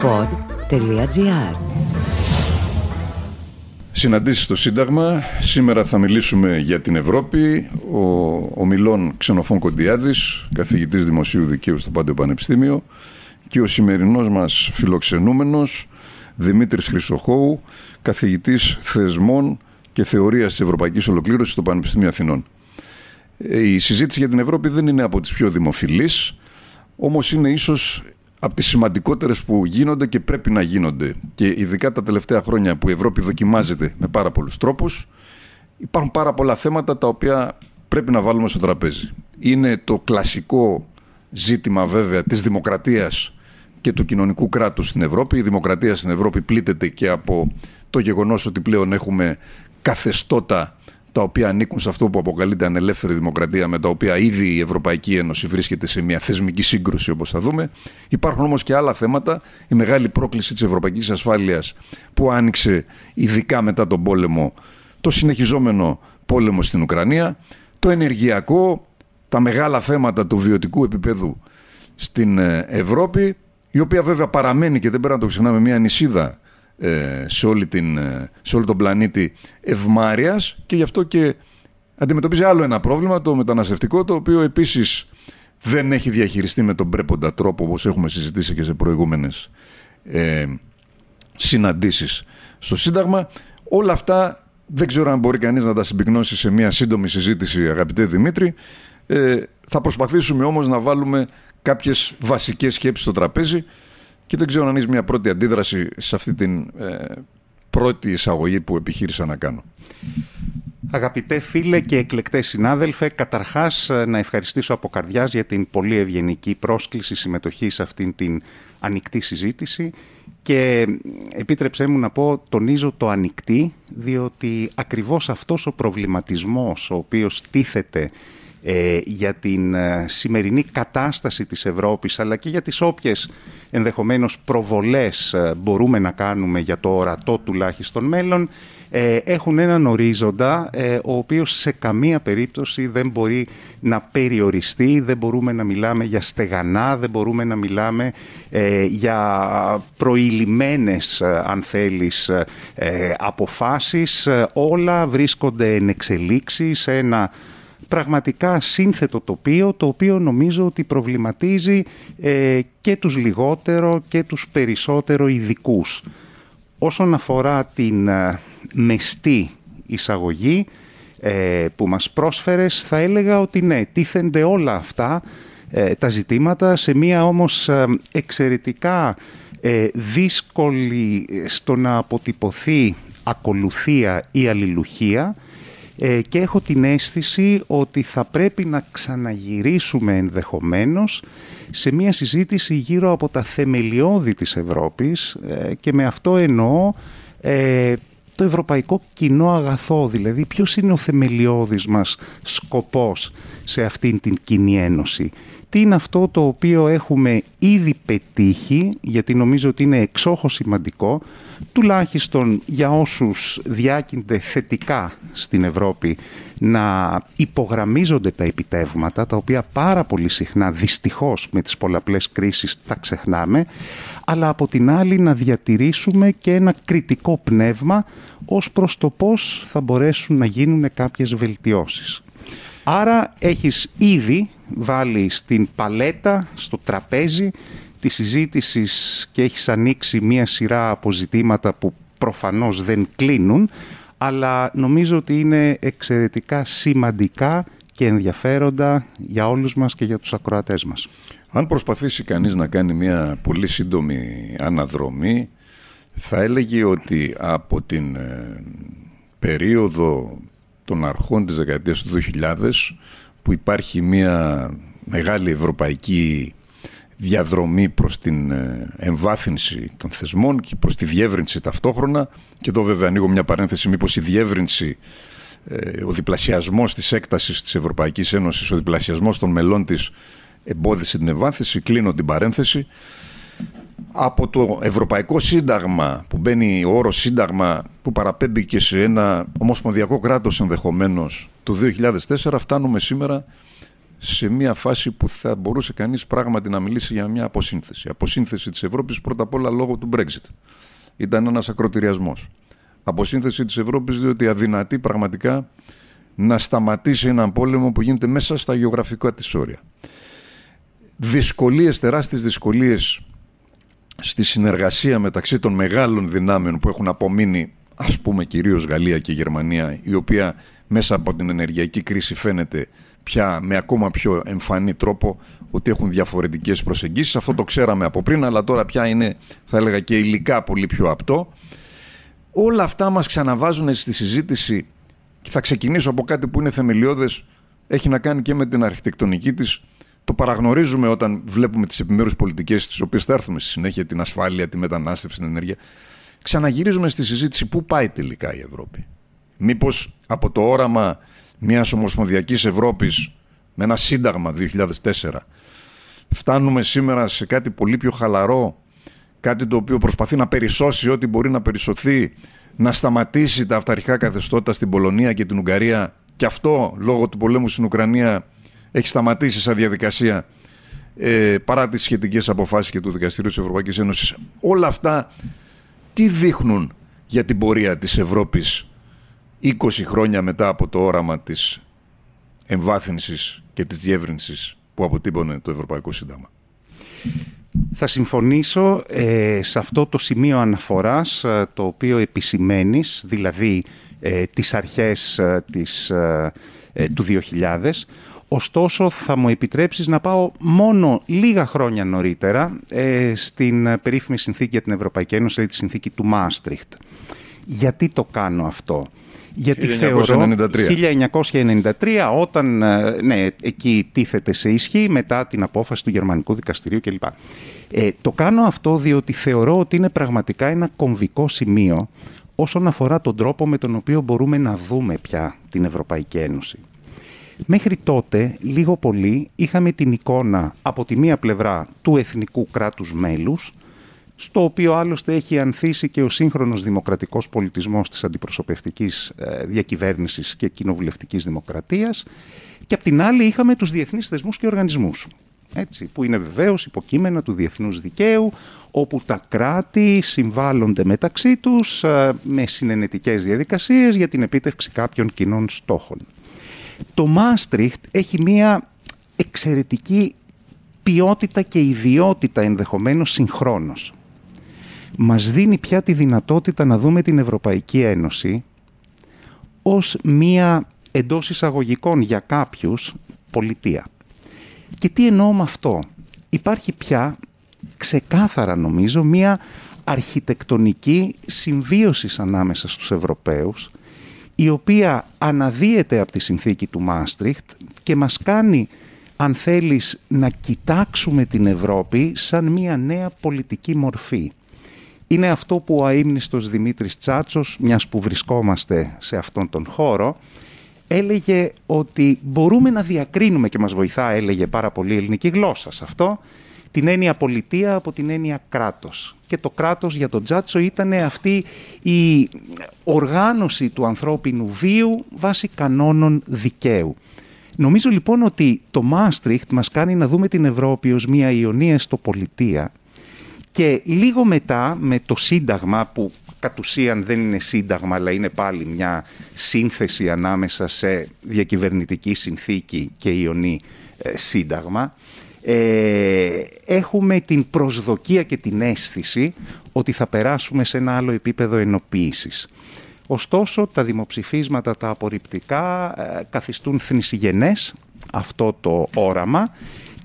pod.gr Συναντήσεις στο Σύνταγμα. Σήμερα θα μιλήσουμε για την Ευρώπη. Ο, ο Μιλών Ξενοφών Κοντιάδης, καθηγητής Δημοσίου Δικαίου στο Πάντιο Πανεπιστήμιο και ο σημερινός μας φιλοξενούμενος Δημήτρης Χρυσοχώου, καθηγητής θεσμών και θεωρίας της Ευρωπαϊκής Ολοκλήρωσης στο Πανεπιστήμιο Αθηνών. Ε, η συζήτηση για την Ευρώπη δεν είναι από τις πιο δημοφιλείς, όμως είναι ίσως από τις σημαντικότερες που γίνονται και πρέπει να γίνονται. Και ειδικά τα τελευταία χρόνια που η Ευρώπη δοκιμάζεται με πάρα πολλούς τρόπους, υπάρχουν πάρα πολλά θέματα τα οποία πρέπει να βάλουμε στο τραπέζι. Είναι το κλασικό ζήτημα βέβαια της δημοκρατίας και του κοινωνικού κράτους στην Ευρώπη. Η δημοκρατία στην Ευρώπη πλήττεται και από το γεγονός ότι πλέον έχουμε καθεστώτα τα οποία ανήκουν σε αυτό που αποκαλείται ανελεύθερη δημοκρατία, με τα οποία ήδη η Ευρωπαϊκή Ένωση βρίσκεται σε μια θεσμική σύγκρουση, όπως θα δούμε. Υπάρχουν όμως και άλλα θέματα. Η μεγάλη πρόκληση της ευρωπαϊκής ασφάλειας που άνοιξε ειδικά μετά τον πόλεμο, το συνεχιζόμενο πόλεμο στην Ουκρανία, το ενεργειακό, τα μεγάλα θέματα του βιωτικού επίπεδου στην ε, Ευρώπη, η οποία βέβαια παραμένει και δεν πρέπει να το ξεχνάμε μια νησίδα ε, σε, όλη την, ε, σε όλο τον πλανήτη ευμάρειας και γι' αυτό και αντιμετωπίζει άλλο ένα πρόβλημα, το μεταναστευτικό, το οποίο επίσης δεν έχει διαχειριστεί με τον πρέποντα τρόπο όπως έχουμε συζητήσει και σε προηγούμενες ε, συναντήσεις στο Σύνταγμα. Όλα αυτά δεν ξέρω αν μπορεί κανείς να τα συμπυκνώσει σε μια σύντομη συζήτηση αγαπητέ Δημήτρη. Ε, θα προσπαθήσουμε όμως να βάλουμε κάποιες βασικές σκέψεις στο τραπέζι και δεν ξέρω αν έχεις μια πρώτη αντίδραση σε αυτή την ε, πρώτη εισαγωγή που επιχείρησα να κάνω. Αγαπητέ φίλε και εκλεκτές συνάδελφε, καταρχάς ε, να ευχαριστήσω από καρδιάς για την πολύ ευγενική πρόσκληση συμμετοχής σε αυτήν την ανοιχτή συζήτηση και επίτρεψέ μου να πω, τονίζω το ανοιχτή, διότι ακριβώς αυτός ο προβληματισμός ο οποίος τίθεται ε, για την ε, σημερινή κατάσταση της Ευρώπης αλλά και για τις όποιες ενδεχομένως προβολές ε, μπορούμε να κάνουμε για το ορατό τουλάχιστον μέλλον έχουν έναν ορίζοντα ο οποίος σε καμία περίπτωση δεν μπορεί να περιοριστεί, δεν μπορούμε να μιλάμε για στεγανά, δεν μπορούμε να μιλάμε για προηλημένες αν θέλεις αποφάσεις, όλα βρίσκονται εν εξελίξει σε ένα πραγματικά σύνθετο τοπίο, το οποίο νομίζω ότι προβληματίζει ε, και τους λιγότερο και τους περισσότερο ειδικούς. Όσον αφορά την ε, μεστή εισαγωγή ε, που μας πρόσφερες, θα έλεγα ότι ναι, τίθενται όλα αυτά τα ζητήματα σε μία όμως εξαιρετικά δύσκολη στο να αποτυπωθεί ακολουθία ή αλληλουχία ε, και έχω την αίσθηση ότι θα πρέπει να ξαναγυρίσουμε ενδεχομένως σε μια συζήτηση γύρω από τα θεμελιώδη της Ευρώπης ε, και με αυτό εννοώ ε, το ευρωπαϊκό κοινό αγαθό, δηλαδή ποιος είναι ο θεμελιώδης μας σκοπός σε αυτήν την κοινή ένωση. Τι είναι αυτό το οποίο έχουμε ήδη πετύχει, γιατί νομίζω ότι είναι εξόχως σημαντικό, τουλάχιστον για όσους διάκυνται θετικά στην Ευρώπη να υπογραμμίζονται τα επιτεύγματα, τα οποία πάρα πολύ συχνά δυστυχώς με τις πολλαπλές κρίσεις τα ξεχνάμε, αλλά από την άλλη να διατηρήσουμε και ένα κριτικό πνεύμα ως προς το πώς θα μπορέσουν να γίνουν κάποιες βελτιώσεις. Άρα έχεις ήδη βάλει στην παλέτα, στο τραπέζι τη συζήτηση και έχεις ανοίξει μία σειρά αποζητήματα που προφανώς δεν κλείνουν, αλλά νομίζω ότι είναι εξαιρετικά σημαντικά και ενδιαφέροντα για όλους μας και για τους ακροατές μας. Αν προσπαθήσει κανείς να κάνει μια πολύ σύντομη αναδρομή, θα έλεγε ότι από την ε, περίοδο των αρχών της δεκαετίας του 2000 που υπάρχει μια μεγάλη ευρωπαϊκή διαδρομή προς την ε, εμβάθυνση των θεσμών και προς τη διεύρυνση ταυτόχρονα. Και εδώ βέβαια ανοίγω μια παρένθεση μήπως η διεύρυνση ε, ο διπλασιασμός της έκτασης της Ευρωπαϊκής Ένωσης ο διπλασιασμός των μελών της εμπόδισε την εμβάθυνση. Κλείνω την παρένθεση από το Ευρωπαϊκό Σύνταγμα που μπαίνει ο όρος Σύνταγμα που παραπέμπει και σε ένα ομοσπονδιακό κράτος ενδεχομένως του 2004 φτάνουμε σήμερα σε μια φάση που θα μπορούσε κανείς πράγματι να μιλήσει για μια αποσύνθεση. Αποσύνθεση της Ευρώπης πρώτα απ' όλα λόγω του Brexit. Ήταν ένας ακροτηριασμός. Αποσύνθεση της Ευρώπης διότι αδυνατεί πραγματικά να σταματήσει έναν πόλεμο που γίνεται μέσα στα γεωγραφικά της όρια. Δυσκολίες, τεράστιες δυσκολίες στη συνεργασία μεταξύ των μεγάλων δυνάμεων που έχουν απομείνει ας πούμε κυρίως Γαλλία και Γερμανία η οποία μέσα από την ενεργειακή κρίση φαίνεται πια με ακόμα πιο εμφανή τρόπο ότι έχουν διαφορετικές προσεγγίσεις. Αυτό το ξέραμε από πριν, αλλά τώρα πια είναι, θα έλεγα, και υλικά πολύ πιο απτό. Όλα αυτά μας ξαναβάζουν στη συζήτηση και θα ξεκινήσω από κάτι που είναι θεμελιώδες, έχει να κάνει και με την αρχιτεκτονική της. Το παραγνωρίζουμε όταν βλέπουμε τις επιμέρους πολιτικές τις οποίες θα έρθουμε στη συνέχεια, την ασφάλεια, τη μετανάστευση, την ενέργεια. Ξαναγυρίζουμε στη συζήτηση πού πάει τελικά η Ευρώπη. Μήπως από το όραμα μιας ομοσπονδιακής Ευρώπης με ένα σύνταγμα 2004 φτάνουμε σήμερα σε κάτι πολύ πιο χαλαρό κάτι το οποίο προσπαθεί να περισσώσει ό,τι μπορεί να περισσωθεί να σταματήσει τα αυταρχικά καθεστώτα στην Πολωνία και την Ουγγαρία και αυτό λόγω του πολέμου στην Ουκρανία έχει σταματήσει σαν διαδικασία ε, παρά τις σχετικές αποφάσεις και του Δικαστηρίου της Ευρωπαϊκής Ένωσης. Όλα αυτά τι δείχνουν για την πορεία της Ευρώπης 20 χρόνια μετά από το όραμα της εμβάθυνσης και της διεύρυνσης που αποτύπωνε το Ευρωπαϊκό Σύνταγμα; Θα συμφωνήσω ε, σε αυτό το σημείο αναφοράς ε, το οποίο επισημαίνεις, δηλαδή ε, τις αρχές ε, της, του 2000. Ωστόσο θα μου επιτρέψεις να πάω μόνο λίγα χρόνια νωρίτερα στην περίφημη συνθήκη για την Ευρωπαϊκή Ένωση, δηλαδή τη συνθήκη του Μάστριχτ. Γιατί το κάνω αυτό; Γιατί 1993. θεωρώ 1993 όταν ε, ναι, εκεί τίθεται σε ισχύ μετά την απόφαση του Γερμανικού Δικαστηρίου κλπ. Ε, το κάνω αυτό διότι θεωρώ ότι είναι πραγματικά ένα κομβικό σημείο όσον αφορά τον τρόπο με τον οποίο μπορούμε να δούμε πια την Ευρωπαϊκή Ένωση. Μέχρι τότε, λίγο πολύ, είχαμε την εικόνα από τη μία πλευρά του εθνικού κράτους μέλους, στο οποίο άλλωστε έχει ανθίσει και ο σύγχρονος δημοκρατικός πολιτισμός της αντιπροσωπευτικής ε, διακυβέρνησης και κοινοβουλευτικής δημοκρατίας και απ' την άλλη είχαμε τους διεθνείς θεσμούς και οργανισμούς, έτσι, που είναι βεβαίως υποκείμενα του διεθνούς δικαίου, όπου τα κράτη συμβάλλονται μεταξύ τους ε, με συνενετικές διαδικασίες για την επίτευξη κάποιων κοινών στόχων. Το Μάστριχτ έχει μία εξαιρετική ποιότητα και ιδιότητα ενδεχομένως συγχρόνως μας δίνει πια τη δυνατότητα να δούμε την Ευρωπαϊκή Ένωση ως μία εντός εισαγωγικών για κάποιους πολιτεία. Και τι εννοώ με αυτό; Υπάρχει πια ξεκάθαρα νομίζω μία αρχιτεκτονική συμβίωσης ανάμεσα στους Ευρωπαίους η οποία αναδύεται από τη συνθήκη του Μάστριχτ και μας κάνει αν θέλεις να κοιτάξουμε την Ευρώπη σαν μία νέα πολιτική μορφή. Είναι αυτό που ο αείμνηστος Δημήτρης Τσάτσος, μιας που βρισκόμαστε σε αυτόν τον χώρο, έλεγε ότι μπορούμε να διακρίνουμε και μας βοηθά, έλεγε πάρα πολύ ελληνική γλώσσα σε αυτό, την έννοια πολιτεία από την έννοια κράτος. Και το κράτος για τον Τσάτσο ήταν αυτή η οργάνωση του ανθρώπινου βίου βάσει κανόνων δικαίου. Νομίζω λοιπόν ότι το Μάστριχτ μας κάνει να δούμε την Ευρώπη ως μια ιονία στο πολιτεία και λίγο μετά με το Σύνταγμα που κατ' ουσίαν δεν είναι Σύνταγμα αλλά είναι πάλι μια σύνθεση ανάμεσα σε διακυβερνητική συνθήκη και ιονή ε, Σύνταγμα ε, έχουμε την προσδοκία και την αίσθηση ότι θα περάσουμε σε ένα άλλο επίπεδο ενοποίησης. Ωστόσο, τα δημοψηφίσματα τα απορριπτικά ε, καθιστούν θνησιγενές αυτό το όραμα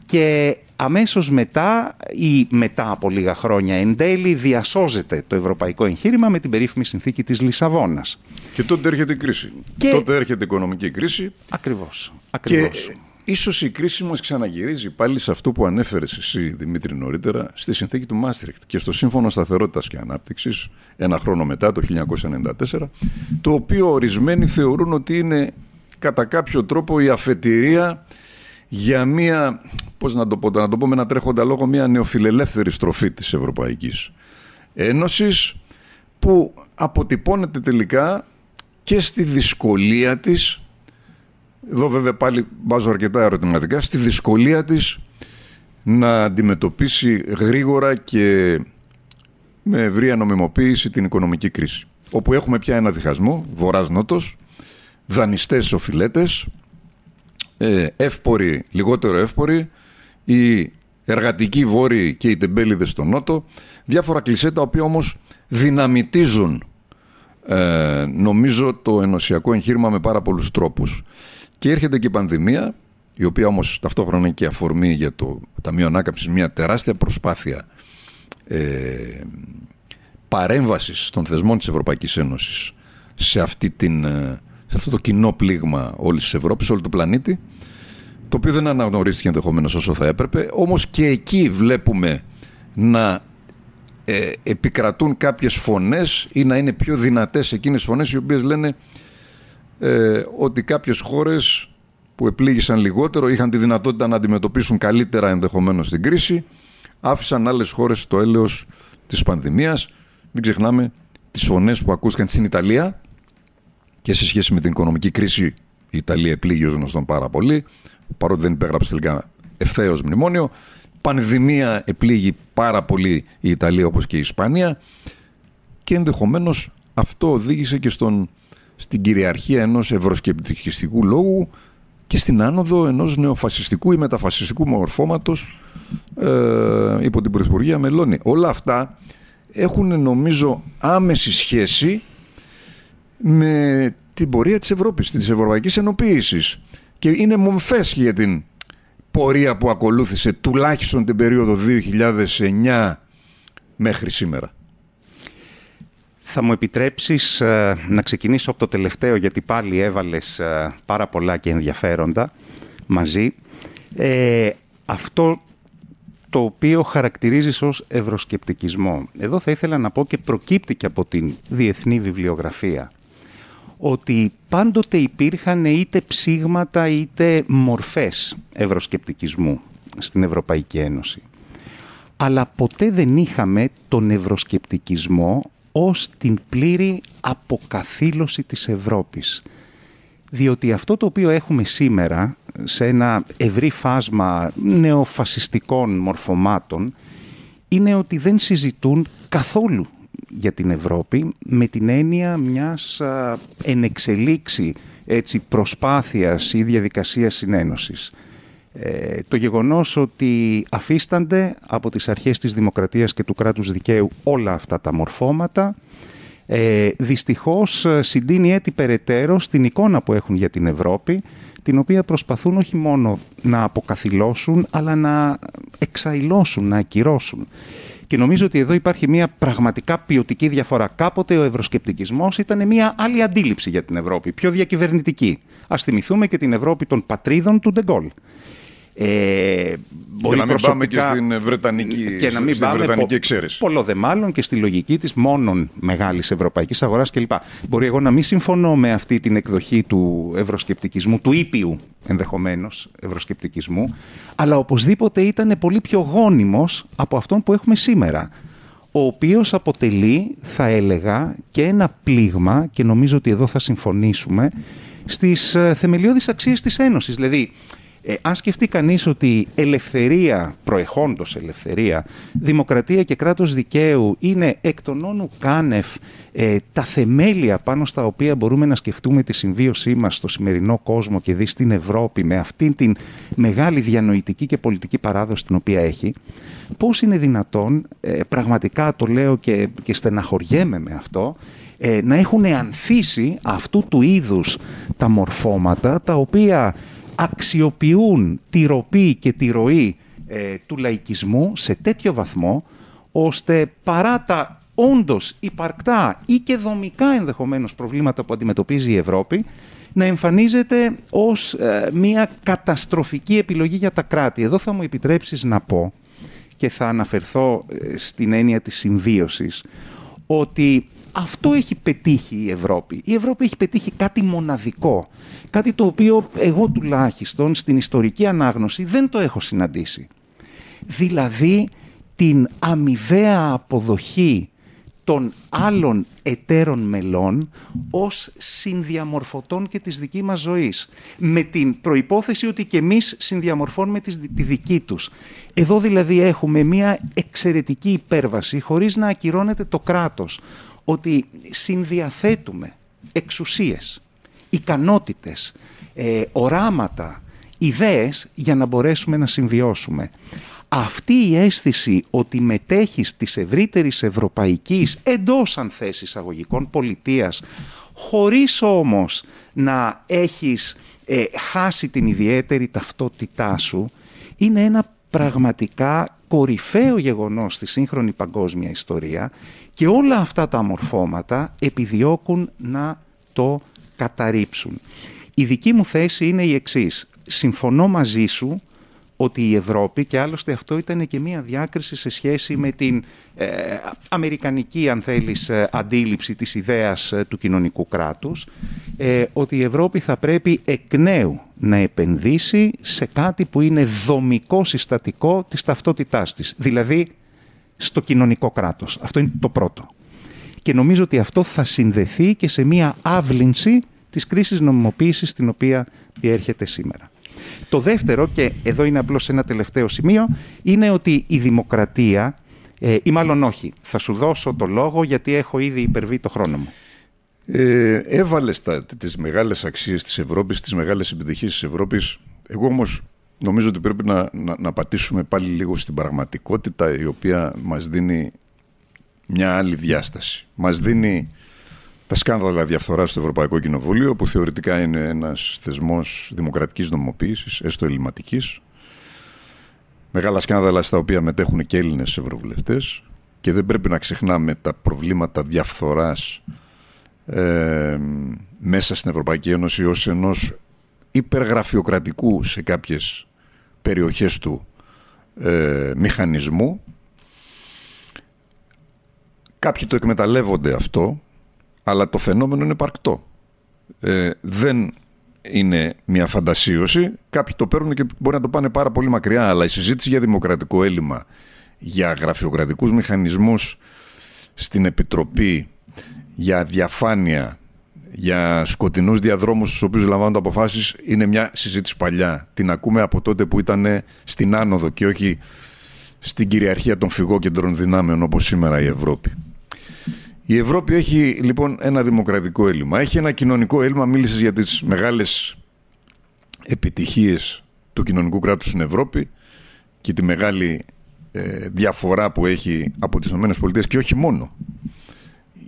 και αμέσως μετά ή μετά από λίγα χρόνια εν τέλει διασώζεται το ευρωπαϊκό εγχείρημα με την περίφημη συνθήκη της Λισαβόνας. Και τότε έρχεται η κρίση. Και... Τότε έρχεται η οικονομική κρίση. Ακριβώς. ακριβώς. Και ίσως η κρίση μας ξαναγυρίζει πάλι σε αυτό που ανέφερες εσύ Δημήτρη νωρίτερα στη συνθήκη του Μάστριχτ και στο Σύμφωνο Σταθερότητας και Ανάπτυξης ένα χρόνο μετά το 1994 το οποίο ορισμένοι θεωρούν ότι είναι κατά κάποιο τρόπο η αφετηρία για μια, πώς να το πω, να το πω με ένα τρέχοντα λόγο, μια νεοφιλελεύθερη στροφή της Ευρωπαϊκής Ένωσης που αποτυπώνεται τελικά και στη δυσκολία της εδώ βέβαια πάλι βάζω αρκετά ερωτηματικά, στη δυσκολία της να αντιμετωπίσει γρήγορα και με ευρία νομιμοποίηση την οικονομική κρίση. Όπου έχουμε πια ένα διχασμό, βορράς-νότος, δανειστές οφειλέτες, ε, εύποροι, λιγότερο εύποροι, οι εργατικοί βόρειοι και οι τεμπέληδες στο νότο, διάφορα κλισέ τα οποία όμως δυναμητίζουν ε, νομίζω το ενωσιακό εγχείρημα με πάρα πολλούς τρόπους. Και έρχεται και η πανδημία, η οποία όμως ταυτόχρονα είναι και αφορμή για το Ταμείο Ανάκαμψης, μια τεράστια προσπάθεια ε, παρέμβασης των θεσμών της Ευρωπαϊκής Ένωσης σε, αυτή την, ε, σε αυτό το κοινό πλήγμα όλης της Ευρώπης, όλου του πλανήτη, το οποίο δεν αναγνωρίστηκε ενδεχομένως όσο θα έπρεπε, όμως και εκεί βλέπουμε να ε, επικρατούν κάποιες φωνές ή να είναι πιο δυνατές εκείνες φωνές οι οποίες λένε ε, ότι κάποιες χώρες που επλήγησαν λιγότερο είχαν τη δυνατότητα να αντιμετωπίσουν καλύτερα ενδεχομένως την κρίση άφησαν άλλες χώρες στο έλεος της πανδημίας. Μην ξεχνάμε τις φωνές που ακούστηκαν στην Ιταλία και σε σχέση με την οικονομική κρίση η Ιταλία επλήγει ως γνωστόν πάρα πολύ παρότι δεν υπέγραψε τελικά ευθέως μνημόνιο. Πανδημία επλήγει πάρα πολύ η Ιταλία όπως και η Ισπανία και ενδεχομένως αυτό οδήγησε και στον, στην κυριαρχία ενός ευρωσκεπτικιστικού λόγου και στην άνοδο ενός νεοφασιστικού ή μεταφασιστικού μορφώματος ε, υπό την Πρωθυπουργία Μελώνη. Όλα αυτά έχουν νομίζω άμεση σχέση με την πορεία της Ευρώπης, της Ευρωπαϊκής Ενοποίησης και είναι μομφές για την πορεία που ακολούθησε τουλάχιστον την περίοδο 2009 μέχρι σήμερα. Θα μου επιτρέψεις ε, να ξεκινήσω από το τελευταίο γιατί πάλι έβαλες ε, πάρα πολλά και ενδιαφέροντα μαζί. Ε, αυτό το οποίο χαρακτηρίζεις ως ευρωσκεπτικισμό. Εδώ θα ήθελα να πω και προκύπτει και από την διεθνή βιβλιογραφία ότι πάντοτε υπήρχαν είτε ψήγματα είτε μορφές ευρωσκεπτικισμού στην Ευρωπαϊκή Ένωση. Αλλά ποτέ δεν είχαμε τον ευρωσκεπτικισμό ως την πλήρη αποκαθήλωση της Ευρώπης. Διότι αυτό το οποίο έχουμε σήμερα σε ένα ευρύ φάσμα νεοφασιστικών μορφωμάτων είναι ότι δεν συζητούν καθόλου για την Ευρώπη με την έννοια μιας ενεξελίξη έτσι, προσπάθειας ή διαδικασίας συνένωσης. Ε, το γεγονός ότι αφίστανται από τις αρχές της δημοκρατίας και του κράτους δικαίου όλα αυτά τα μορφώματα ε, δυστυχώς συντείνει έτσι περαιτέρω στην εικόνα που έχουν για την Ευρώπη την οποία προσπαθούν όχι μόνο να αποκαθιλώσουν αλλά να εξαϊλώσουν, να ακυρώσουν. Και νομίζω ότι εδώ υπάρχει μια πραγματικά ποιοτική διαφορά. Κάποτε ο ευρωσκεπτικισμός ήταν μια άλλη αντίληψη για την Ευρώπη, πιο διακυβερνητική. Α θυμηθούμε και την Ευρώπη των πατρίδων του Ντεγκόλ. Ε, για να μην πάμε και στην Βρετανική, και να μην στην Βρετανική πο, εξαίρεση. Πολλό δε μάλλον και στη λογική της μόνον μεγάλης ευρωπαϊκής αγοράς κλπ. Μπορεί εγώ να μην συμφωνώ με αυτή την εκδοχή του ευρωσκεπτικισμού, του ήπιου ενδεχομένως ευρωσκεπτικισμού, αλλά οπωσδήποτε ήταν πολύ πιο γόνιμος από αυτόν που έχουμε σήμερα ο οποίος αποτελεί, θα έλεγα, και ένα πλήγμα, και νομίζω ότι εδώ θα συμφωνήσουμε, στις ε, θεμελιώδεις αξίες της Ένωσης. Δηλαδή, ε, αν σκεφτεί κανείς ότι ελευθερία, προεχόντος ελευθερία, δημοκρατία και κράτος δικαίου είναι εκ των όνου κάνευ ε, τα θεμέλια πάνω στα οποία μπορούμε να σκεφτούμε τη συμβίωσή μας στο σημερινό κόσμο και δει στην Ευρώπη με αυτήν την μεγάλη διανοητική και πολιτική παράδοση την οποία έχει, πώς είναι δυνατόν, ε, πραγματικά το λέω και, και στεναχωριέμαι με αυτό, ε, να έχουν ανθίσει αυτού του είδους τα μορφώματα τα οποία αξιοποιούν τη ροπή και τη ροή ε, του λαϊκισμού σε τέτοιο βαθμό, ώστε παρά τα όντως υπαρκτά ή και δομικά ενδεχομένως προβλήματα που αντιμετωπίζει η Ευρώπη, να εμφανίζεται ως ε, μια καταστροφική επιλογή για τα κράτη. Εδώ θα μου επιτρέψεις να πω και θα αναφερθώ ε, στην έννοια της συμβίωσης, ότι αυτό έχει πετύχει η Ευρώπη. Η Ευρώπη έχει πετύχει κάτι μοναδικό. Κάτι το οποίο εγώ τουλάχιστον στην ιστορική ανάγνωση δεν το έχω συναντήσει. Δηλαδή την αμοιβαία αποδοχή των άλλων εταίρων μελών ως συνδιαμορφωτών και της δική μας ζωής. Με την προϋπόθεση ότι και εμείς συνδιαμορφώνουμε τη δική τους. Εδώ δηλαδή έχουμε μια εξαιρετική υπέρβαση χωρίς να ακυρώνεται το κράτος. Ότι συνδιαθέτουμε εξουσίες, ικανότητες, ε, οράματα, ιδέες για να μπορέσουμε να συμβιώσουμε. Αυτή η αίσθηση ότι μετέχεις της ευρύτερης ευρωπαϊκής εντός αν θέσει εισαγωγικών πολιτείας χωρίς όμως να έχεις ε, χάσει την ιδιαίτερη ταυτότητά σου είναι ένα πραγματικά κορυφαίο γεγονός στη σύγχρονη παγκόσμια ιστορία και όλα αυτά τα αμορφώματα επιδιώκουν να το καταρρύψουν. Η δική μου θέση είναι η εξής. Συμφωνώ μαζί σου ότι η Ευρώπη, και άλλωστε αυτό ήταν και μία διάκριση σε σχέση με την ε, αμερικανική, αν θέλεις, ε, αντίληψη της ιδέας ε, του κοινωνικού κράτους, ότι η Ευρώπη θα πρέπει εκ νέου να επενδύσει σε κάτι που είναι δομικό συστατικό της ταυτότητάς της, δηλαδή στο κοινωνικό κράτος. Αυτό είναι το πρώτο. Και νομίζω ότι αυτό θα συνδεθεί και σε μία άβλυνση της κρίσης νομιμοποίησης την οποία διέρχεται σήμερα. Το δεύτερο, και εδώ είναι απλώς ένα τελευταίο σημείο, είναι ότι η δημοκρατία, ε, ή μάλλον όχι, θα σου δώσω το λόγο γιατί έχω ήδη υπερβεί το χρόνο μου. Ε, έβαλες τα, τις μεγάλες αξίες της Ευρώπης, τις μεγάλες επιτυχίες της Ευρώπης. Εγώ όμως νομίζω ότι πρέπει να, να, να πατήσουμε πάλι λίγο στην πραγματικότητα η οποία μας δίνει μια άλλη διάσταση. Μας δίνει τα σκάνδαλα διαφθοράς στο Ευρωπαϊκό Κοινοβούλιο, που θεωρητικά είναι ένας θεσμός δημοκρατικής νομοποίησης, έστω ελληματικής. Μεγάλα σκάνδαλα στα οποία μετέχουν και Έλληνες ευρωβουλευτές. Και δεν πρέπει να ξεχνάμε τα προβλήματα διαφθοράς ε, μέσα στην Ευρωπαϊκή Ένωση ως ενός υπεργραφειοκρατικού σε κάποιες περιοχές του ε, μηχανισμού. Κάποιοι το εκμεταλλεύονται αυτό αλλά το φαινόμενο είναι παρκτό. Ε, δεν είναι μια φαντασίωση. Κάποιοι το παίρνουν και μπορεί να το πάνε πάρα πολύ μακριά, αλλά η συζήτηση για δημοκρατικό έλλειμμα, για γραφειοκρατικούς μηχανισμούς στην Επιτροπή, για διαφάνεια, για σκοτεινούς διαδρόμους στους οποίους λαμβάνονται αποφάσεις, είναι μια συζήτηση παλιά. Την ακούμε από τότε που ήταν στην άνοδο και όχι στην κυριαρχία των φυγόκεντρων δυνάμεων όπως σήμερα η Ευρώπη. Η Ευρώπη έχει λοιπόν ένα δημοκρατικό έλλειμμα. Έχει ένα κοινωνικό έλλειμμα. Μίλησες για τις μεγάλες επιτυχίες του κοινωνικού κράτους στην Ευρώπη και τη μεγάλη ε, διαφορά που έχει από τις ΗΠΑ και όχι μόνο.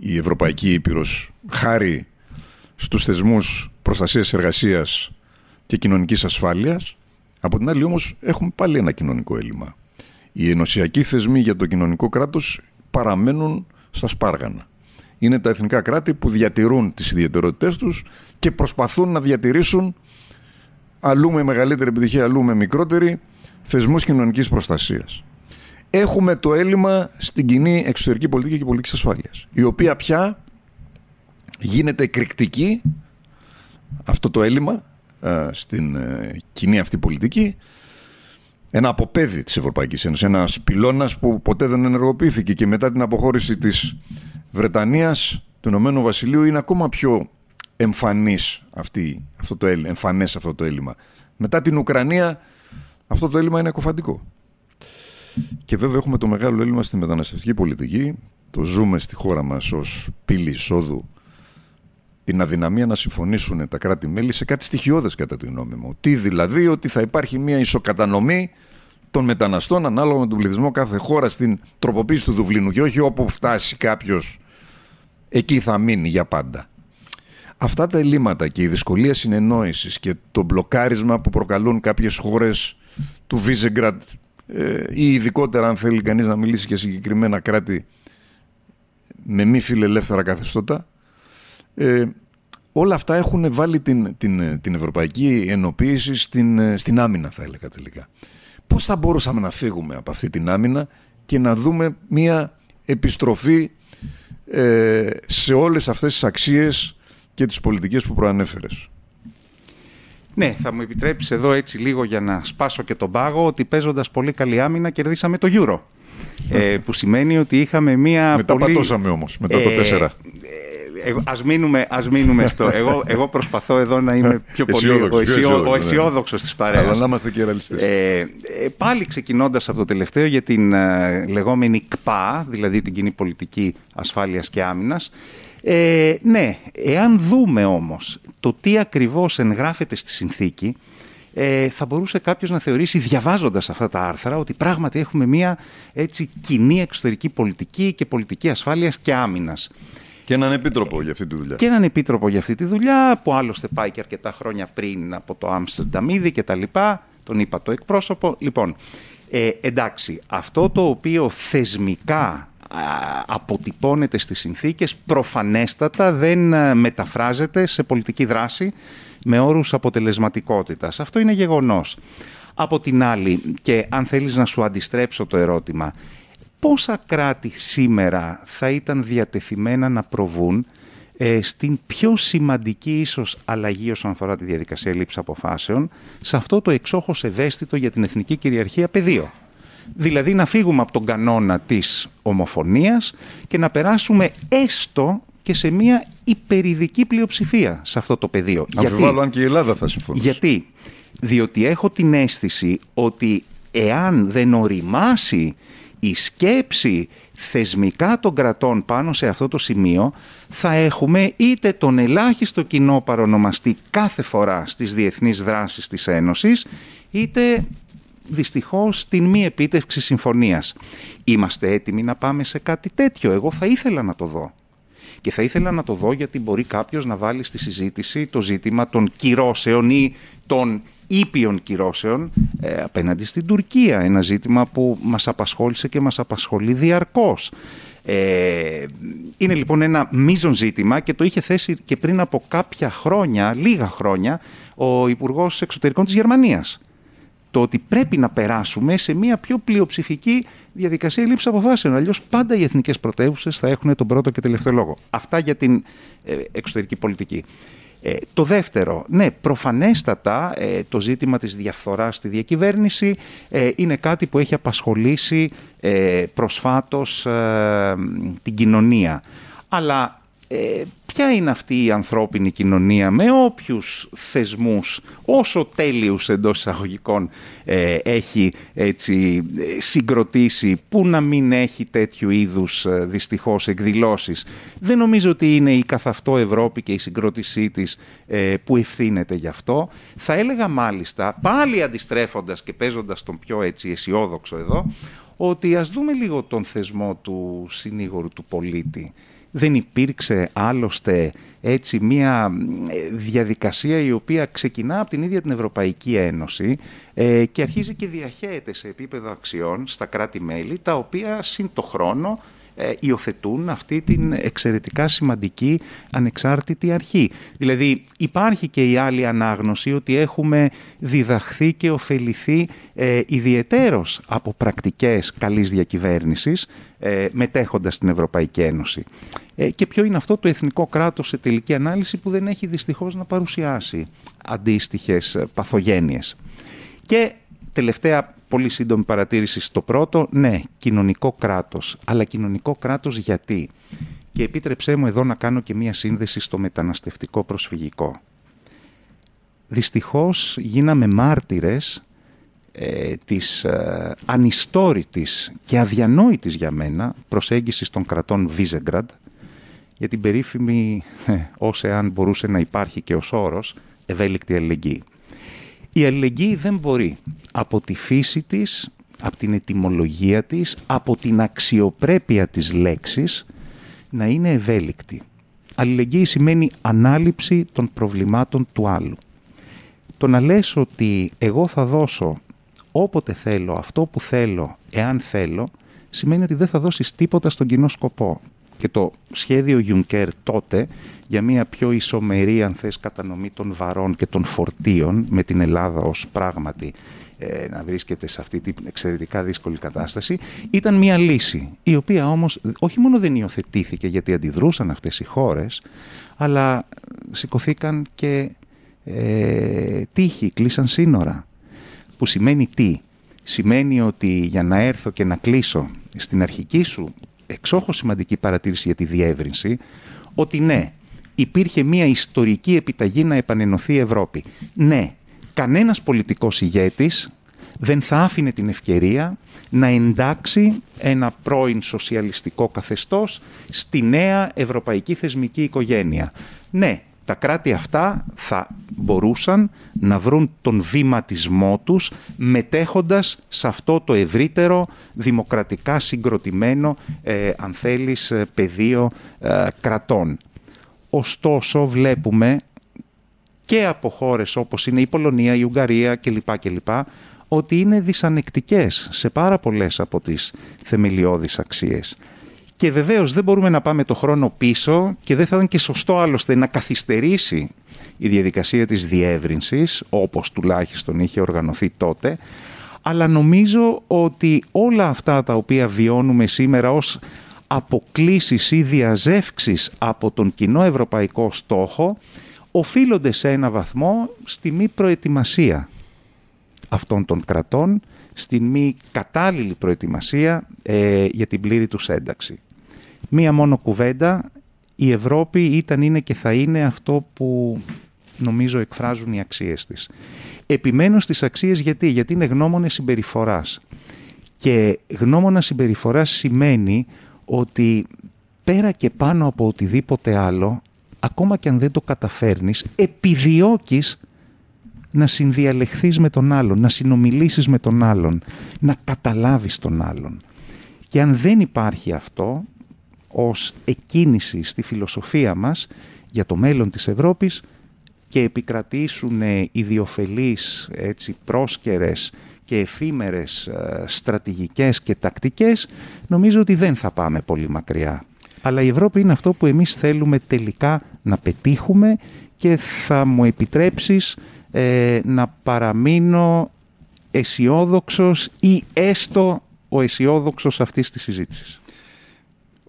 Η Ευρωπαϊκή Ήπειρος χάρη στους θεσμούς προστασίας εργασίας και κοινωνικής ασφάλειας. Από την άλλη όμως έχουμε πάλι ένα κοινωνικό έλλειμμα. Οι ενωσιακοί θεσμοί για το κοινωνικό κράτος παραμένουν στα σπάργανα. Είναι τα εθνικά κράτη που διατηρούν τις ιδιαιτερότητές τους και προσπαθούν να διατηρήσουν αλλού με μεγαλύτερη επιτυχία, αλλού με μικρότερη, θεσμούς κοινωνικής προστασίας. Έχουμε το έλλειμμα στην κοινή εξωτερική πολιτική και πολιτικής ασφάλειας, η οποία πια γίνεται εκρηκτική αυτό το έλλειμμα στην ε, κοινή αυτή πολιτική ένα αποπέδι της Ευρωπαϊκής Ένωσης, ένας πυλώνας που ποτέ δεν ενεργοποιήθηκε και μετά την αποχώρηση της Βρετανίας, του Ηνωμένου Βασιλείου είναι ακόμα πιο εμφανής αυτή, αυτό το έλλειμμα, εμφανές αυτό το έλλειμμα. Μετά την Ουκρανία αυτό το έλλειμμα είναι εκοφαντικό. Και βέβαια έχουμε το μεγάλο έλλειμμα στη μεταναστευτική πολιτική. Το ζούμε στη χώρα μας ως πύλη εισόδου την αδυναμία να συμφωνήσουν τα κράτη-μέλη σε κάτι στοιχειώδες κατά τη γνώμη μου. Τι δηλαδή, ότι θα υπάρχει μια ισοκατανομή των μεταναστών ανάλογα με τον πληθυσμό κάθε χώρα στην τροποποίηση του Δουβλίνου και όχι όπου φτάσει κάποιος εκεί θα μείνει για πάντα. Αυτά τα ελλείμματα και η δυσκολία συνεννόησης και το μπλοκάρισμα που προκαλούν κάποιες χώρες του Βίζεγκρατ ε, ή ειδικότερα αν θέλει κανείς να μιλήσει για συγκεκριμένα κράτη με μη φιλελεύθερα καθεστώτα ε, όλα αυτά έχουν βάλει την, την, την ευρωπαϊκή ενοποίηση στην, στην άμυνα θα έλεγα τελικά. Πώς θα μπορούσαμε να φύγουμε από αυτή την άμυνα και να δούμε μία επιστροφή ε, σε όλες αυτές τις αξίες και τις πολιτικές που προανέφερες; Ναι, θα μου επιτρέψεις εδώ έτσι λίγο για να σπάσω και τον πάγο ότι παίζοντας πολύ καλή άμυνα κερδίσαμε το Euro. Ε, που σημαίνει ότι είχαμε μία. Μετά πολύ... πατώσαμε όμως, μετά το 4. Ε, ας μείνουμε, ας μείνουμε στο... Εγώ, εγώ προσπαθώ εδώ να είμαι πιο πολύ ο, αισιόδοξο, ο αισιόδοξος της παρέας. Αλλά να είμαστε και ρεαλιστές. Ε, ε, πάλι ξεκινώντας από το τελευταίο για την ε, λεγόμενη ΚΠΑ, δηλαδή την κοινή πολιτική ασφάλειας και άμυνας, ε, ναι, εάν δούμε όμως το τι ακριβώς εγγράφεται στη συνθήκη, ε, θα μπορούσε κάποιος να θεωρήσει διαβάζοντας αυτά τα άρθρα ότι πράγματι έχουμε μια έτσι, κοινή εξωτερική πολιτική και πολιτική ασφάλειας και άμυνας. Και έναν επίτροπο για αυτή τη δουλειά. Και έναν επίτροπο για αυτή τη δουλειά, που άλλωστε πάει και αρκετά χρόνια πριν από το Άμστερνταμ ήδη και τα λοιπά. Τον είπα το εκπρόσωπο. Λοιπόν, ε, εντάξει, αυτό το οποίο θεσμικά αποτυπώνεται στις συνθήκες προφανέστατα δεν ε, μεταφράζεται σε πολιτική δράση με όρους αποτελεσματικότητας. Αυτό είναι γεγονός. Από την άλλη, και αν θέλεις να σου αντιστρέψω το ερώτημα, πόσα κράτη σήμερα θα ήταν διατεθειμένα να προβούν ε, στην πιο σημαντική ίσως αλλαγή όσον αφορά τη διαδικασία λήψης αποφάσεων σε αυτό το εξόχως ευαίσθητο για την εθνική κυριαρχία πεδίο. Δηλαδή να φύγουμε από τον κανόνα της ομοφωνίας και να περάσουμε έστω και σε μια υπερηδική πλειοψηφία σε αυτό το πεδίο. Αμφιβάλλω αν και η Ελλάδα θα συμφωνήσει. Γιατί, διότι έχω την αίσθηση ότι εάν δεν οριμάσει η σκέψη θεσμικά των κρατών πάνω σε αυτό το σημείο θα έχουμε είτε τον ελάχιστο κοινό παρονομαστή κάθε φορά στις διεθνείς δράσεις της Ένωσης είτε δυστυχώς την μη επίτευξη συμφωνίας. Είμαστε έτοιμοι να πάμε σε κάτι τέτοιο. Εγώ θα ήθελα να το δω. Και θα ήθελα να το δω γιατί μπορεί κάποιος να βάλει στη συζήτηση το ζήτημα των κυρώσεων ή των ήπιων κυρώσεων ε, απέναντι στην Τουρκία. Ένα ζήτημα που μας απασχόλησε και μας απασχολεί διαρκώς. Ε, είναι λοιπόν ένα μείζον ζήτημα και το είχε θέσει και πριν από κάποια χρόνια, λίγα χρόνια, ο Υπουργός Εξωτερικών της Γερμανίας το ότι πρέπει να περάσουμε σε μια πιο πλειοψηφική διαδικασία λήψης αποφάσεων. Αλλιώς πάντα οι εθνικές πρωτεύουσες θα έχουν τον πρώτο και τελευταίο λόγο. Αυτά για την ε, εξωτερική πολιτική. Ε, το δεύτερο, ναι, προφανέστατα ε, το ζήτημα της διαφθοράς στη διακυβέρνηση είναι κάτι που έχει απασχολήσει προσφάτως την κοινωνία. Αλλά ε, ποια είναι αυτή η ανθρώπινη κοινωνία με όποιους θεσμούς όσο τέλειους εντός εισαγωγικών ε, έχει έτσι συγκροτήσει που να μην έχει τέτοιου είδους ε, δυστυχώς εκδηλώσεις. Δεν νομίζω ότι είναι η καθ' αυτό Ευρώπη και η συγκρότησή της ε, που ευθύνεται γι' αυτό. Θα έλεγα μάλιστα πάλι αντιστρέφοντας και παίζοντας τον πιο έτσι αισιόδοξο εδώ ότι ας δούμε λίγο τον θεσμό του συνήγορου του πολίτη δεν υπήρξε άλλωστε έτσι μια διαδικασία η οποία ξεκινά από την ίδια την Ευρωπαϊκή Ένωση ε, και αρχίζει και διαχέεται σε επίπεδο αξιών στα κράτη-μέλη τα οποία συν το χρόνο ε, υιοθετούν αυτή την εξαιρετικά σημαντική ανεξάρτητη αρχή. Δηλαδή υπάρχει και η άλλη ανάγνωση ότι έχουμε διδαχθεί και ωφεληθεί ε, ιδιαιτέρως από πρακτικές καλής διακυβέρνησης ε, μετέχοντας στην Ευρωπαϊκή Ένωση. Ε, και ποιο είναι αυτό το εθνικό κράτος σε τελική ανάλυση που δεν έχει δυστυχώς να παρουσιάσει αντίστοιχες παθογένειες. Και τελευταία πολύ σύντομη παρατήρηση στο πρώτο, ναι, κοινωνικό κράτος. Αλλά κοινωνικό κράτος γιατί; Και επίτρεψέ μου εδώ να κάνω και μία σύνδεση στο μεταναστευτικό προσφυγικό. Δυστυχώς γίναμε μάρτυρες ε, της ε, ανιστόρητης και αδιανόητης για μένα προσέγγισης των κρατών Βίζεγκραντ για την περίφημη, ε, ως εάν μπορούσε να υπάρχει και ως όρος, ευέλικτη αλληλεγγύη. Η αλληλεγγύη δεν μπορεί από τη φύση της, από την ετυμολογία της, από την αξιοπρέπεια της λέξης να είναι ευέλικτη. Αλληλεγγύη σημαίνει ανάληψη των προβλημάτων του άλλου. Το να λες ότι εγώ θα δώσω όποτε θέλω, αυτό που θέλω, εάν θέλω, σημαίνει ότι δεν θα δώσεις τίποτα στον κοινό σκοπό. Και το σχέδιο Juncker τότε για μια πιο ισομερή αν θες κατανομή των βαρών και των φορτίων με την Ελλάδα ως πράγματι ε, να βρίσκεται σε αυτή την εξαιρετικά δύσκολη κατάσταση ήταν μια λύση η οποία όμως όχι μόνο δεν υιοθετήθηκε γιατί αντιδρούσαν αυτές οι χώρες αλλά σηκωθήκαν και ε, τύχη, κλείσαν σύνορα. Που σημαίνει τι; Σημαίνει ότι για να έρθω και να κλείσω στην αρχική σου εξόχως σημαντική παρατήρηση για τη διεύρυνση ότι ναι, υπήρχε μια ιστορική επιταγή να επανενωθεί η Ευρώπη. Ναι, κανένας πολιτικός ηγέτης δεν θα άφηνε την ευκαιρία να εντάξει ένα πρώην σοσιαλιστικό καθεστώς στη νέα ευρωπαϊκή θεσμική οικογένεια. Ναι, τα κράτη αυτά θα μπορούσαν να βρουν τον βηματισμό τους μετέχοντας σε αυτό το ευρύτερο δημοκρατικά συγκροτημένο, ε, αν θέλεις, ε, πεδίο ε, κρατών. Ωστόσο βλέπουμε και από χώρες όπως είναι η Πολωνία, η Ουγγαρία κλπ. κλπ ότι είναι δυσανεκτικές σε πάρα πολλές από τις θεμελιώδεις αξίες. Και βεβαίως δεν μπορούμε να πάμε το χρόνο πίσω και δεν θα ήταν και σωστό άλλωστε να καθυστερήσει η διαδικασία της διεύρυνσης, όπως τουλάχιστον είχε οργανωθεί τότε, αλλά νομίζω ότι όλα αυτά τα οποία βιώνουμε σήμερα ως αποκλήσεις ή διαζεύξεις από τον κοινό ευρωπαϊκό στόχο οφείλονται σε ένα βαθμό στη μη προετοιμασία αυτών των κρατών, στη μη κατάλληλη προετοιμασία ε, για την πλήρη τους ένταξη. Μία μόνο κουβέντα, η Ευρώπη ήταν, είναι και θα είναι αυτό που νομίζω εκφράζουν οι αξίες της. Επιμένω στις αξίες γιατί, γιατί είναι γνώμονες συμπεριφοράς. Και γνώμονα συμπεριφοράς σημαίνει ότι πέρα και πάνω από οτιδήποτε άλλο, ακόμα και αν δεν το καταφέρνεις, επιδιώκεις να συνδιαλεχθείς με τον άλλον, να συνομιλήσεις με τον άλλον, να καταλάβεις τον άλλον. Και αν δεν υπάρχει αυτό ως εκκίνηση στη φιλοσοφία μας για το μέλλον της Ευρώπης και επικρατήσουν ιδιοφελείς, έτσι, πρόσκαιρες και εφήμερες ε, στρατηγικές και τακτικές, νομίζω ότι δεν θα πάμε πολύ μακριά. Αλλά η Ευρώπη είναι αυτό που εμείς θέλουμε τελικά να πετύχουμε και θα μου επιτρέψεις ε, να παραμείνω αισιόδοξος ή έστω ο αισιόδοξος αυτής της συζήτησης.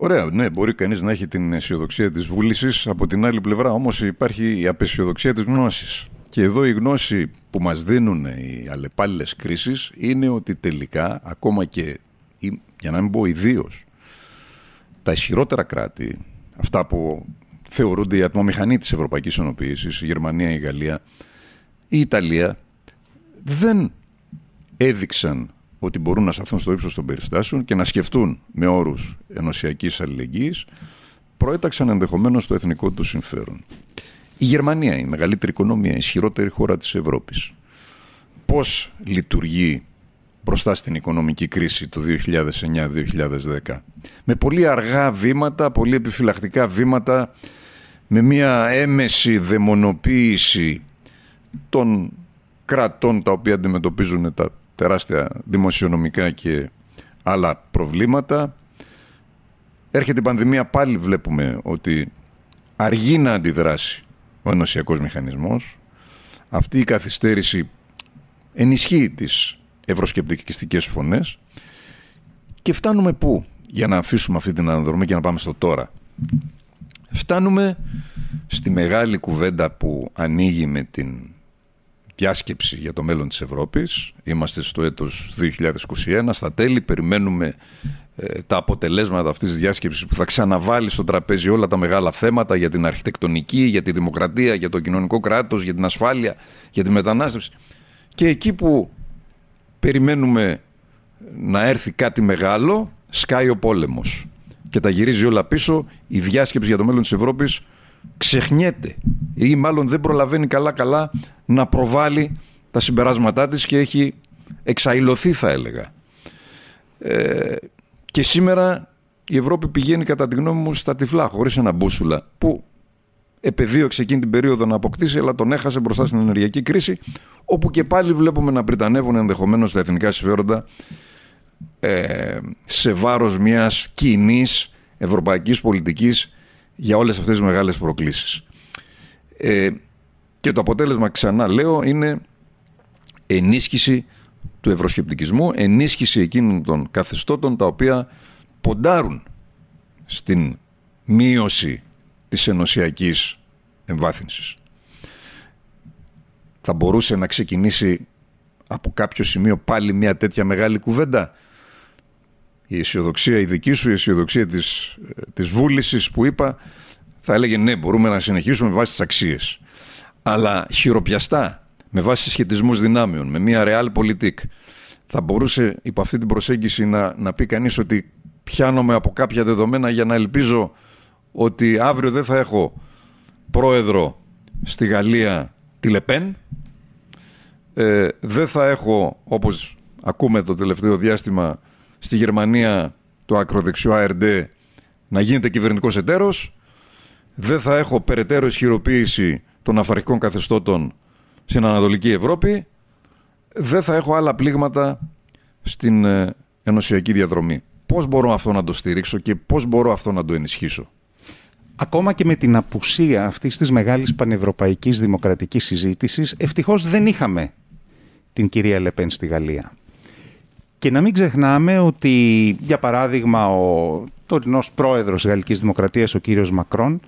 Ωραία, ναι, μπορεί κανείς να έχει την αισιοδοξία της βούλησης, από την άλλη πλευρά όμως υπάρχει η απεσιοδοξία της γνώσης. Και εδώ η γνώση που μας δίνουν οι αλλεπάλληλες κρίσεις είναι ότι τελικά, ακόμα και, για να μην πω ιδίως, τα ισχυρότερα κράτη, αυτά που θεωρούνται η ατμομηχανή της Ευρωπαϊκής Ενοποίησης, η Γερμανία, η Γαλλία, η Ιταλία, δεν έδειξαν ότι μπορούν να σταθούν στο ύψος των περιστάσεων και να σκεφτούν με όρους ενωσιακής αλληλεγγύης, προέταξαν ενδεχομένως το εθνικό τους συμφέρον. Η Γερμανία, η μεγαλύτερη οικονομία, η ισχυρότερη χώρα της Ευρώπης, πώς λειτουργεί μπροστά στην οικονομική κρίση του 2009-2010. Με πολύ αργά βήματα, πολύ επιφυλακτικά βήματα, με μια έμεση δαιμονοποίηση των κρατών τα οποία αντιμετωπίζουν τα τεράστια δημοσιονομικά και άλλα προβλήματα. Έρχεται η πανδημία, πάλι βλέπουμε ότι αργεί να αντιδράσει ο ενωσιακός μηχανισμός. Αυτή η καθυστέρηση ενισχύει τις ευρωσκεπτικιστικές φωνές και φτάνουμε πού για να αφήσουμε αυτή την αναδρομή και να πάμε στο τώρα. Φτάνουμε στη μεγάλη κουβέντα που ανοίγει με την διάσκεψη για το μέλλον της Ευρώπης. Είμαστε στο έτος 2021. Στα τέλη περιμένουμε ε, τα αποτελέσματα αυτής της διάσκεψης που θα ξαναβάλει στο τραπέζι όλα τα μεγάλα θέματα για την αρχιτεκτονική, για τη δημοκρατία, για το κοινωνικό κράτος, για την ασφάλεια, για τη μετανάστευση. Και εκεί που περιμένουμε να έρθει κάτι μεγάλο, σκάει ο πόλεμος. Και τα γυρίζει όλα πίσω η διάσκεψη για το μέλλον της Ευρώπης ξεχνιέται ή μάλλον δεν προλαβαίνει καλά-καλά να προβάλλει τα συμπεράσματά της και έχει εξαϊλωθεί θα έλεγα. Ε, και σήμερα η Ευρώπη πηγαίνει κατά τη γνώμη μου στα τυφλά χωρίς ένα μπούσουλα που επεδίωξε εκείνη την περίοδο να αποκτήσει αλλά τον έχασε μπροστά στην ενεργειακή κρίση όπου και πάλι βλέπουμε να πριτανεύουν ενδεχομένως τα εθνικά συμφέροντα ε, σε βάρος μιας κοινής ευρωπαϊκής πολιτικής για όλες αυτές τις μεγάλες προκλήσεις. Ε, και το αποτέλεσμα, ξανά λέω, είναι ενίσχυση του ευρωσκεπτικισμού, ενίσχυση εκείνων των καθεστώτων τα οποία ποντάρουν στην μείωση της ενωσιακής εμβάθυνσης. Θα μπορούσε να ξεκινήσει από κάποιο σημείο πάλι μια τέτοια μεγάλη κουβέντα; η αισιοδοξία, η δική σου η αισιοδοξία της, της βούλησης που είπα θα έλεγε ναι μπορούμε να συνεχίσουμε με βάση τις αξίες. Αλλά χειροπιαστά με βάση σχετισμούς δυνάμεων, με μια realpolitik θα μπορούσε υπό αυτή την προσέγγιση να, να πει κανείς ότι πιάνομαι από κάποια δεδομένα για να ελπίζω ότι αύριο δεν θα έχω πρόεδρο στη Γαλλία τη Λεπέν, ε, δεν θα έχω όπως ακούμε το τελευταίο διάστημα στη Γερμανία το ακροδεξιό ARD να γίνεται κυβερνητικός εταίρος, δεν θα έχω περαιτέρω ισχυροποίηση των αυθαρχικών καθεστώτων στην Ανατολική Ευρώπη, δεν θα έχω άλλα πλήγματα στην ε, ενωσιακή διαδρομή. Πώς μπορώ αυτό να το στηρίξω και πώς μπορώ αυτό να το ενισχύσω; Ακόμα και με την απουσία αυτής της μεγάλης πανευρωπαϊκής δημοκρατικής συζήτησης, ευτυχώς δεν είχαμε την κυρία Λεπέν στη Γαλλία. Και να μην ξεχνάμε ότι, για παράδειγμα, ο τωρινός πρόεδρος της Γαλλικής Δημοκρατίας, ο κύριος Μακρόν,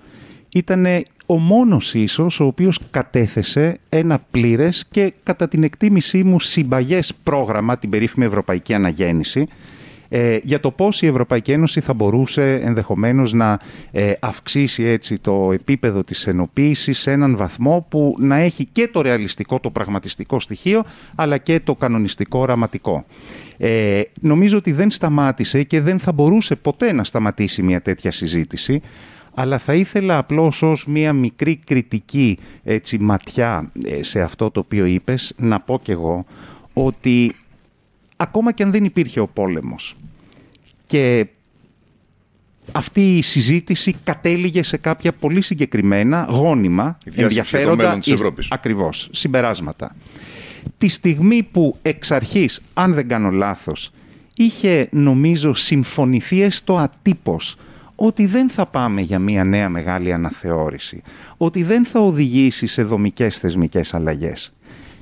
ήταν ο μόνος ίσως ο οποίος κατέθεσε ένα πλήρες και κατά την εκτίμησή μου συμπαγές πρόγραμμα, την περίφημη Ευρωπαϊκή Αναγέννηση, ε, για το πώς η Ευρωπαϊκή Ένωση θα μπορούσε ενδεχομένως να ε, αυξήσει έτσι το επίπεδο της ενοποίησης σε έναν βαθμό που να έχει και το ρεαλιστικό, το πραγματιστικό στοιχείο, αλλά και το κανονιστικό οραματικό. Ε, νομίζω ότι δεν σταμάτησε και δεν θα μπορούσε ποτέ να σταματήσει μια τέτοια συζήτηση, αλλά θα ήθελα απλώς ως μία μικρή κριτική έτσι, ματιά ε, σε αυτό το οποίο είπες, να πω κι εγώ ότι ακόμα και αν δεν υπήρχε ο πόλεμος και αυτή η συζήτηση κατέληγε σε κάποια πολύ συγκεκριμένα, γόνιμα, ενδιαφέροντα, ακριβώς, συμπεράσματα. Τη στιγμή που εξ αρχής, αν δεν κάνω λάθος, είχε νομίζω συμφωνηθεί έστω ατύπως ότι δεν θα πάμε για μια νέα μεγάλη αναθεώρηση, ότι δεν θα οδηγήσει σε δομικές θεσμικές αλλαγές.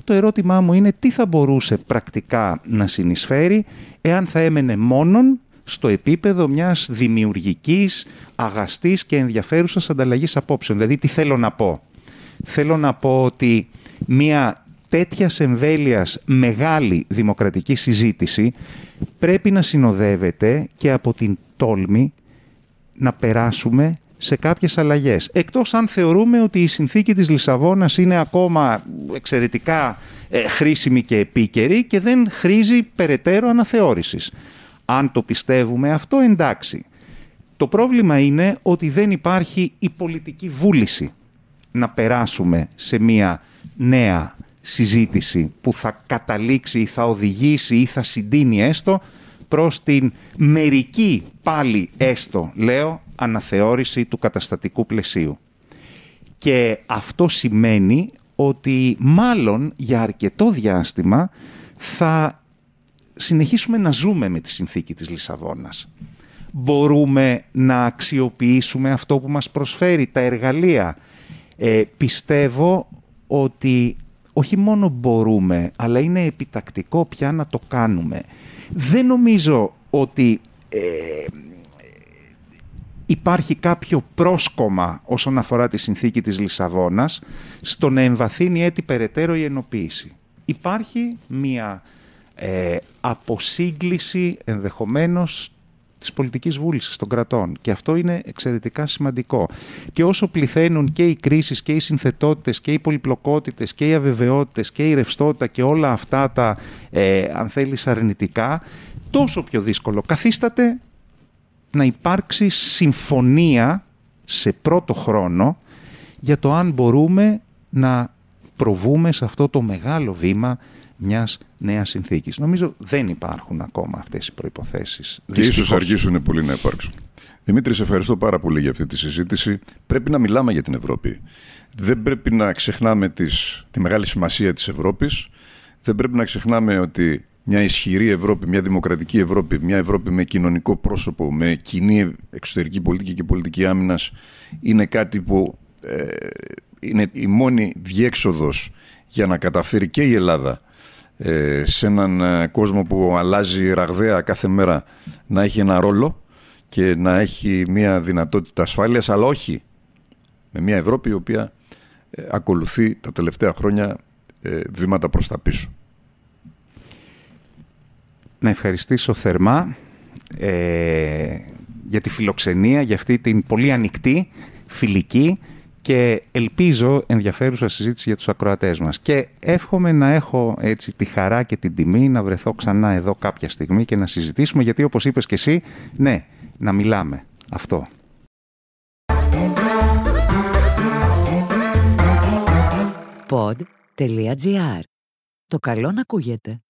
Το ερώτημά μου είναι τι θα μπορούσε πρακτικά να συνεισφέρει εάν θα έμενε μόνον στο επίπεδο μιας δημιουργικής, αγαστής και ενδιαφέρουσας ανταλλαγής απόψεων. Δηλαδή τι θέλω να πω; Θέλω να πω ότι μια τέτοια εμβέλειας μεγάλη δημοκρατική συζήτηση πρέπει να συνοδεύεται και από την τόλμη να περάσουμε σε κάποιες αλλαγές. Εκτός αν θεωρούμε ότι η συνθήκη της Λισαβόνας είναι ακόμα εξαιρετικά ε, χρήσιμη και επίκαιρη και δεν χρήζει περαιτέρω αναθεώρησης. Αν το πιστεύουμε αυτό εντάξει. Το πρόβλημα είναι ότι δεν υπάρχει η πολιτική βούληση να περάσουμε σε μια νέα συζήτηση που θα καταλήξει ή θα οδηγήσει ή θα συντείνει έστω προς την μερική πάλι έστω, λέω, αναθεώρηση του καταστατικού πλαισίου. Και αυτό σημαίνει ότι μάλλον για αρκετό διάστημα θα συνεχίσουμε να ζούμε με τη συνθήκη της Λισαβόνας. Μπορούμε να αξιοποιήσουμε αυτό που μας προσφέρει, τα εργαλεία. Ε, πιστεύω ότι όχι μόνο μπορούμε, αλλά είναι επιτακτικό πια να το κάνουμε. Δεν νομίζω ότι ε, υπάρχει κάποιο πρόσκομα όσον αφορά τη συνθήκη της Λισαβόνας στο να εμβαθύνει έτσι περαιτέρω η ενοποίηση. Υπάρχει μία ε, αποσύγκληση ενδεχομένως της πολιτικής βούλησης των κρατών και αυτό είναι εξαιρετικά σημαντικό. Και όσο πληθαίνουν και οι κρίσεις και οι συνθετότητες και οι πολυπλοκότητες και οι αβεβαιότητες και η ρευστότητα και όλα αυτά τα ε, αν θέλεις αρνητικά τόσο πιο δύσκολο καθίσταται να υπάρξει συμφωνία σε πρώτο χρόνο για το αν μπορούμε να προβούμε σε αυτό το μεγάλο βήμα μιας νέας συνθήκης. Νομίζω δεν υπάρχουν ακόμα αυτές οι προϋποθέσεις. Και ίσως αργήσουν πολύ να υπάρξουν. Δημήτρη, σε ευχαριστώ πάρα πολύ για αυτή τη συζήτηση. Πρέπει να μιλάμε για την Ευρώπη. Δεν πρέπει να ξεχνάμε τις, τη μεγάλη σημασία της Ευρώπης. Δεν πρέπει να ξεχνάμε ότι μια ισχυρή Ευρώπη, μια δημοκρατική Ευρώπη, μια Ευρώπη με κοινωνικό πρόσωπο, με κοινή εξωτερική πολιτική και πολιτική άμυνας είναι κάτι που ε, είναι η μόνη διέξοδος για να καταφέρει και η Ελλάδα ε, σε έναν ε, κόσμο που αλλάζει ραγδαία κάθε μέρα να έχει ένα ρόλο και να έχει μια δυνατότητα ασφάλειας αλλά όχι με μια Ευρώπη η οποία ε, ακολουθεί τα τελευταία χρόνια βήματα προς τα πίσω. Να ευχαριστήσω θερμά ε, για τη φιλοξενία, για αυτή την πολύ ανοιχτή, φιλική και ελπίζω ενδιαφέρουσα συζήτηση για τους ακροατές μας. Και εύχομαι να έχω έτσι τη χαρά και την τιμή να βρεθώ ξανά εδώ κάποια στιγμή και να συζητήσουμε, γιατί όπως είπες και εσύ, ναι, να μιλάμε. Αυτό. Pod.gr. Το καλό να ακούγεται.